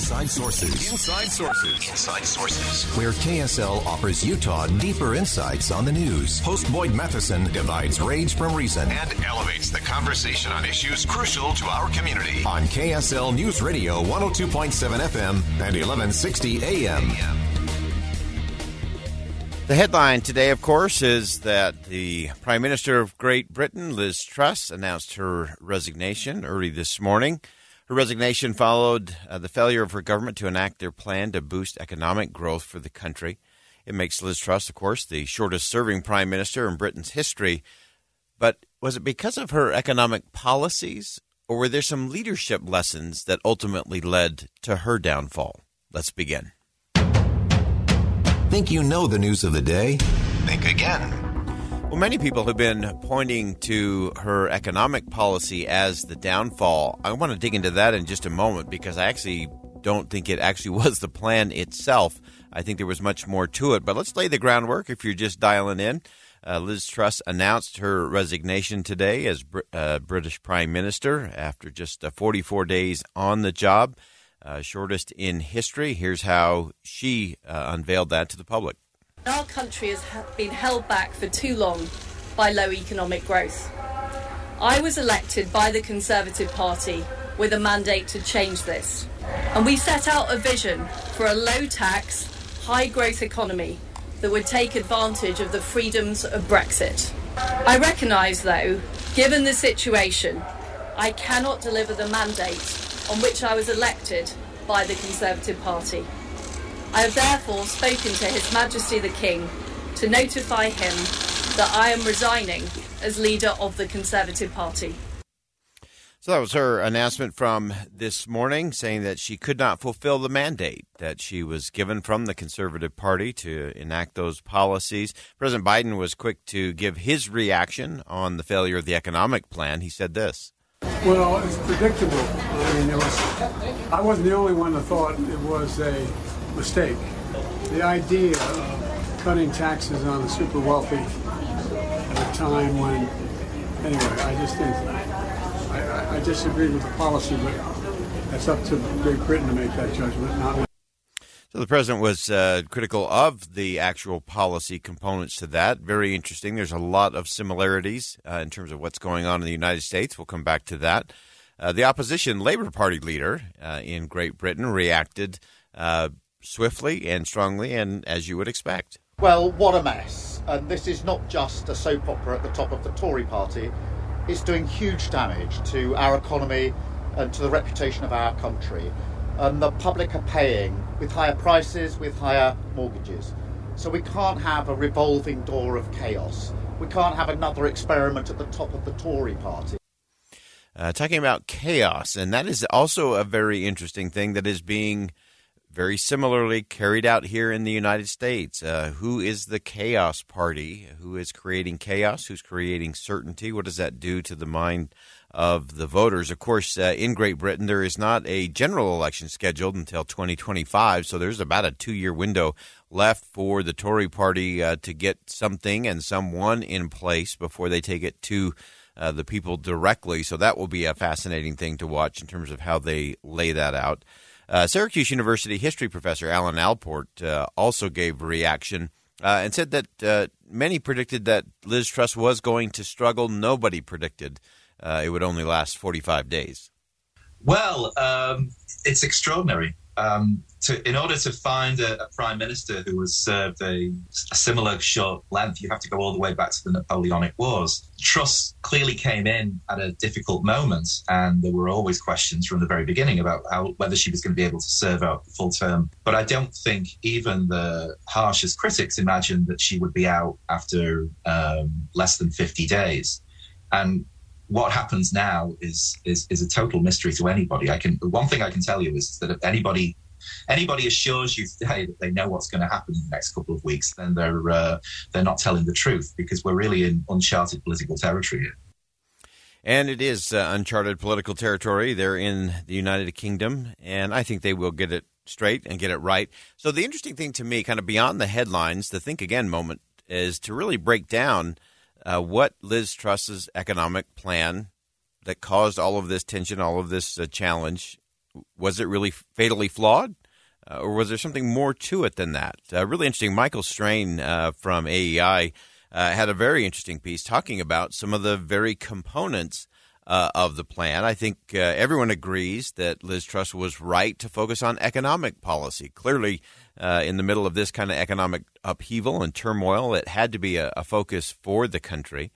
Inside Sources. Inside Sources. Inside Sources. Where KSL offers Utah deeper insights on the news. Host Boyd Matheson divides rage from reason and elevates the conversation on issues crucial to our community. On KSL News Radio 102.7 FM and 1160 AM. The headline today, of course, is that the Prime Minister of Great Britain, Liz Truss, announced her resignation early this morning. Her resignation followed uh, the failure of her government to enact their plan to boost economic growth for the country. It makes Liz Truss, of course, the shortest serving prime minister in Britain's history. But was it because of her economic policies, or were there some leadership lessons that ultimately led to her downfall? Let's begin. Think you know the news of the day? Think again. Well, many people have been pointing to her economic policy as the downfall. I want to dig into that in just a moment because I actually don't think it actually was the plan itself. I think there was much more to it. But let's lay the groundwork if you're just dialing in. Uh, Liz Truss announced her resignation today as Br- uh, British Prime Minister after just uh, 44 days on the job, uh, shortest in history. Here's how she uh, unveiled that to the public. Our country has been held back for too long by low economic growth. I was elected by the Conservative Party with a mandate to change this. And we set out a vision for a low tax, high growth economy that would take advantage of the freedoms of Brexit. I recognise, though, given the situation, I cannot deliver the mandate on which I was elected by the Conservative Party. I have therefore spoken to His Majesty the King to notify him that I am resigning as leader of the Conservative Party. So that was her announcement from this morning, saying that she could not fulfill the mandate that she was given from the Conservative Party to enact those policies. President Biden was quick to give his reaction on the failure of the economic plan. He said this. Well, it's predictable. I mean, it was. I wasn't the only one that thought it was a mistake. The idea of cutting taxes on the super wealthy at a time when, anyway, I just think, I, I, I disagree with the policy, but that's up to Great Britain to make that judgment, not. So the president was uh, critical of the actual policy components to that. Very interesting. There's a lot of similarities uh, in terms of what's going on in the United States. We'll come back to that. Uh, the opposition Labour Party leader uh, in Great Britain reacted uh, swiftly and strongly, and as you would expect. Well, what a mess. And this is not just a soap opera at the top of the Tory party, it's doing huge damage to our economy and to the reputation of our country. And the public are paying with higher prices, with higher mortgages. So we can't have a revolving door of chaos. We can't have another experiment at the top of the Tory party. Uh, talking about chaos, and that is also a very interesting thing that is being very similarly carried out here in the United States. Uh, who is the chaos party? Who is creating chaos? Who's creating certainty? What does that do to the mind of the voters? Of course, uh, in Great Britain, there is not a general election scheduled until 2025, so there's about a two year window left for the Tory party uh, to get something and someone in place before they take it to uh, the people directly. So that will be a fascinating thing to watch in terms of how they lay that out. Uh, Syracuse University history professor Alan Allport uh, also gave reaction uh, and said that uh, many predicted that Liz Truss was going to struggle. Nobody predicted uh, it would only last 45 days. Well, um, it's extraordinary. Um, to, in order to find a, a, prime minister who has served a, a, similar short length, you have to go all the way back to the Napoleonic Wars. Truss clearly came in at a difficult moment, and there were always questions from the very beginning about how, whether she was going to be able to serve out the full term. But I don't think even the harshest critics imagined that she would be out after um, less than 50 days. And what happens now is, is is a total mystery to anybody. I can one thing I can tell you is that if anybody anybody assures you today that they know what's going to happen in the next couple of weeks, then they're uh, they're not telling the truth because we're really in uncharted political territory here. And it is uh, uncharted political territory. They're in the United Kingdom, and I think they will get it straight and get it right. So the interesting thing to me, kind of beyond the headlines, the think again moment, is to really break down uh, what Liz Truss's economic plan that caused all of this tension, all of this uh, challenge, was it really fatally flawed? Uh, or was there something more to it than that? Uh, really interesting. Michael Strain uh, from AEI uh, had a very interesting piece talking about some of the very components of the plan. I think everyone agrees that Liz Truss was right to focus on economic policy. Clearly, uh, in the middle of this kind of economic upheaval and turmoil. It had to be a, a focus for the country.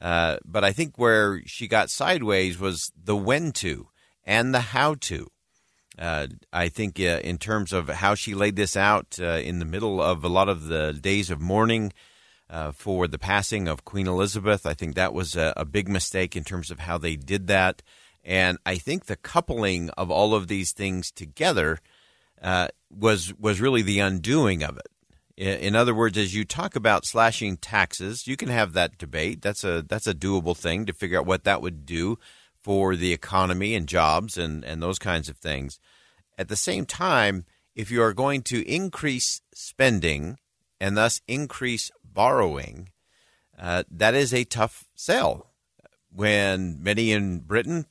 Uh, but I think where she got sideways was the when to and the how to. Uh, I think uh, in terms of how she laid this out uh, in the middle of a lot of the days of mourning uh, for the passing of Queen Elizabeth, I think that was a, a big mistake in terms of how they did that. And I think the coupling of all of these things together uh, was was really the undoing of it. In other words, as you talk about slashing taxes, you can have that debate. That's a that's a doable thing to figure out what that would do for the economy and jobs and, and those kinds of things. At the same time, if you are going to increase spending and thus increase borrowing, uh, that is a tough sell. When many in Britain,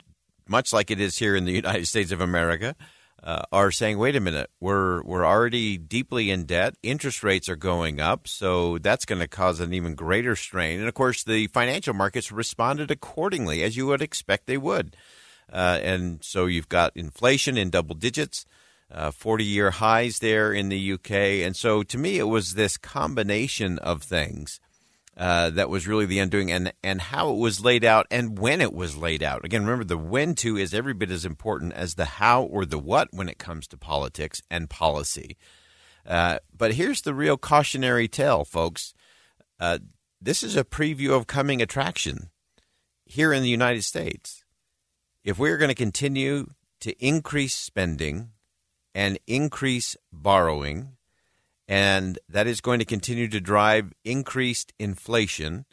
much like it is here in the United States of America, uh, are saying, "Wait a minute, we're we're already deeply in debt. Interest rates are going up, so that's going to cause an even greater strain." And of course, the financial markets responded accordingly, as you would expect they would. Uh, and so you've got inflation in double digits, uh, forty-year highs there in the UK. And so, to me, it was this combination of things uh, that was really the undoing and, and how it was laid out and when it was laid out. Again, remember the when to is every bit as important as the how or the what when it comes to politics and policy. Uh, but here's the real cautionary tale, folks. Uh, this is a preview of coming attraction here in the United States. If we're going to continue to increase spending and increase borrowing, and that is going to continue to drive increased inflation.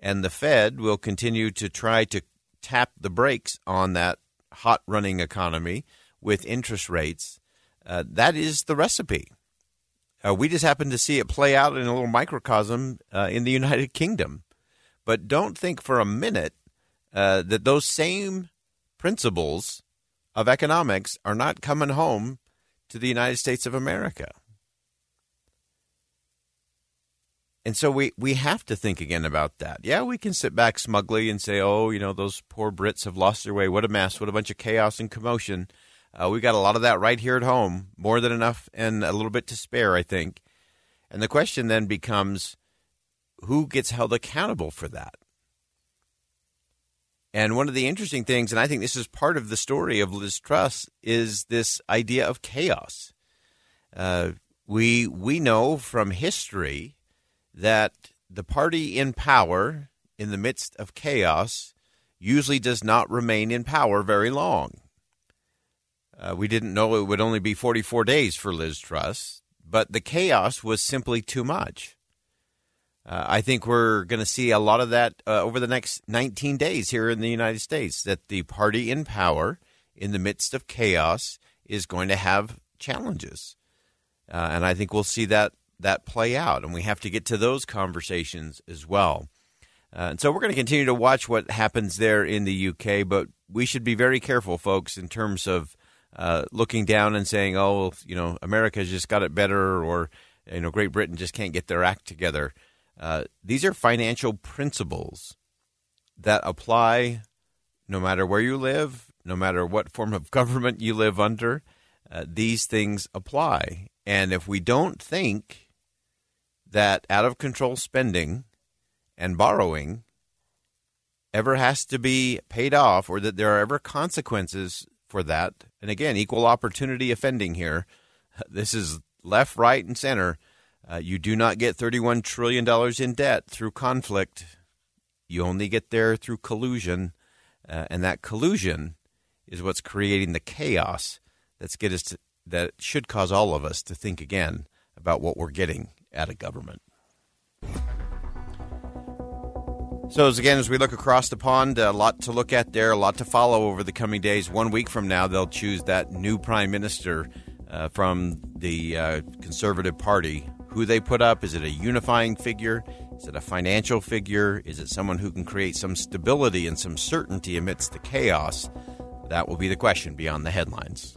And the Fed will continue to try to tap the brakes on that hot running economy with interest rates. Uh, that is the recipe. Uh, we just happen to see it play out in a little microcosm uh, in the United Kingdom. But don't think for a minute uh, that those same principles of economics are not coming home to the United States of America. And so we, we have to think again about that. Yeah, we can sit back smugly and say, oh, you know, those poor Brits have lost their way. What a mess. What a bunch of chaos and commotion. Uh, we got a lot of that right here at home, more than enough and a little bit to spare, I think. And the question then becomes who gets held accountable for that? And one of the interesting things, and I think this is part of the story of Liz Truss, is this idea of chaos. Uh, we we know from history that the party in power in the midst of chaos usually does not remain in power very long. Uh, we didn't know it would only be 44 days for Liz Truss, but the chaos was simply too much. Uh, I think we're going to see a lot of that uh, over the next 19 days here in the United States. That the party in power, in the midst of chaos, is going to have challenges. Uh, and I think we'll see that that play out, and we have to get to those conversations as well. Uh, and so we're going to continue to watch what happens there in the UK, but we should be very careful, folks, in terms of uh, looking down and saying, "Oh, you know, America's just got it better," or you know, Great Britain just can't get their act together. Uh, these are financial principles that apply no matter where you live, no matter what form of government you live under. uh, these things apply. And if we don't think that out of control spending and borrowing ever has to be paid off or that there are ever consequences for that, and again, equal opportunity offending here, this is left, right, and center. Uh, you do not get $31 trillion in debt through conflict. You only get there through collusion. Uh, and that collusion is what's creating the chaos that's get us to, that should cause all of us to think again about what we're getting out of government. So, as again, as we look across the pond, a lot to look at there, a lot to follow over the coming days. One week from now, they'll choose that new prime minister uh, from the uh, Conservative Party. Who they put up? Is it a unifying figure? Is it a financial figure? Is it someone who can create some stability and some certainty amidst the chaos? That will be the question beyond the headlines.